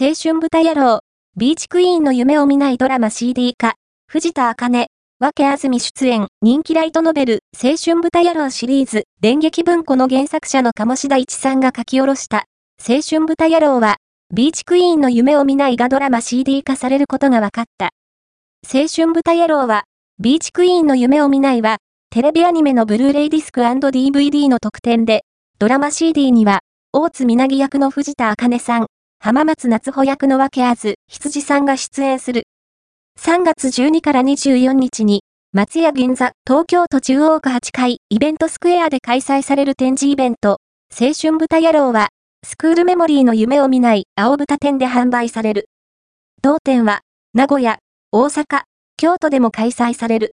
青春豚野郎、ビーチクイーンの夢を見ないドラマ CD 化、藤田茜、わけあずみ出演、人気ライトノベル、青春豚野郎シリーズ、電撃文庫の原作者の鴨志田一さんが書き下ろした、青春豚野郎は、ビーチクイーンの夢を見ないがドラマ CD 化されることが分かった。青春豚野郎は、ビーチクイーンの夢を見ないは、テレビアニメのブルーレイディスク &DVD の特典で、ドラマ CD には、大津みなぎ役の藤田茜さん、浜松夏穂役の分けあず、羊さんが出演する。3月12から24日に、松屋銀座、東京都中央区8階、イベントスクエアで開催される展示イベント、青春豚野郎は、スクールメモリーの夢を見ない青豚店で販売される。同店は、名古屋、大阪、京都でも開催される。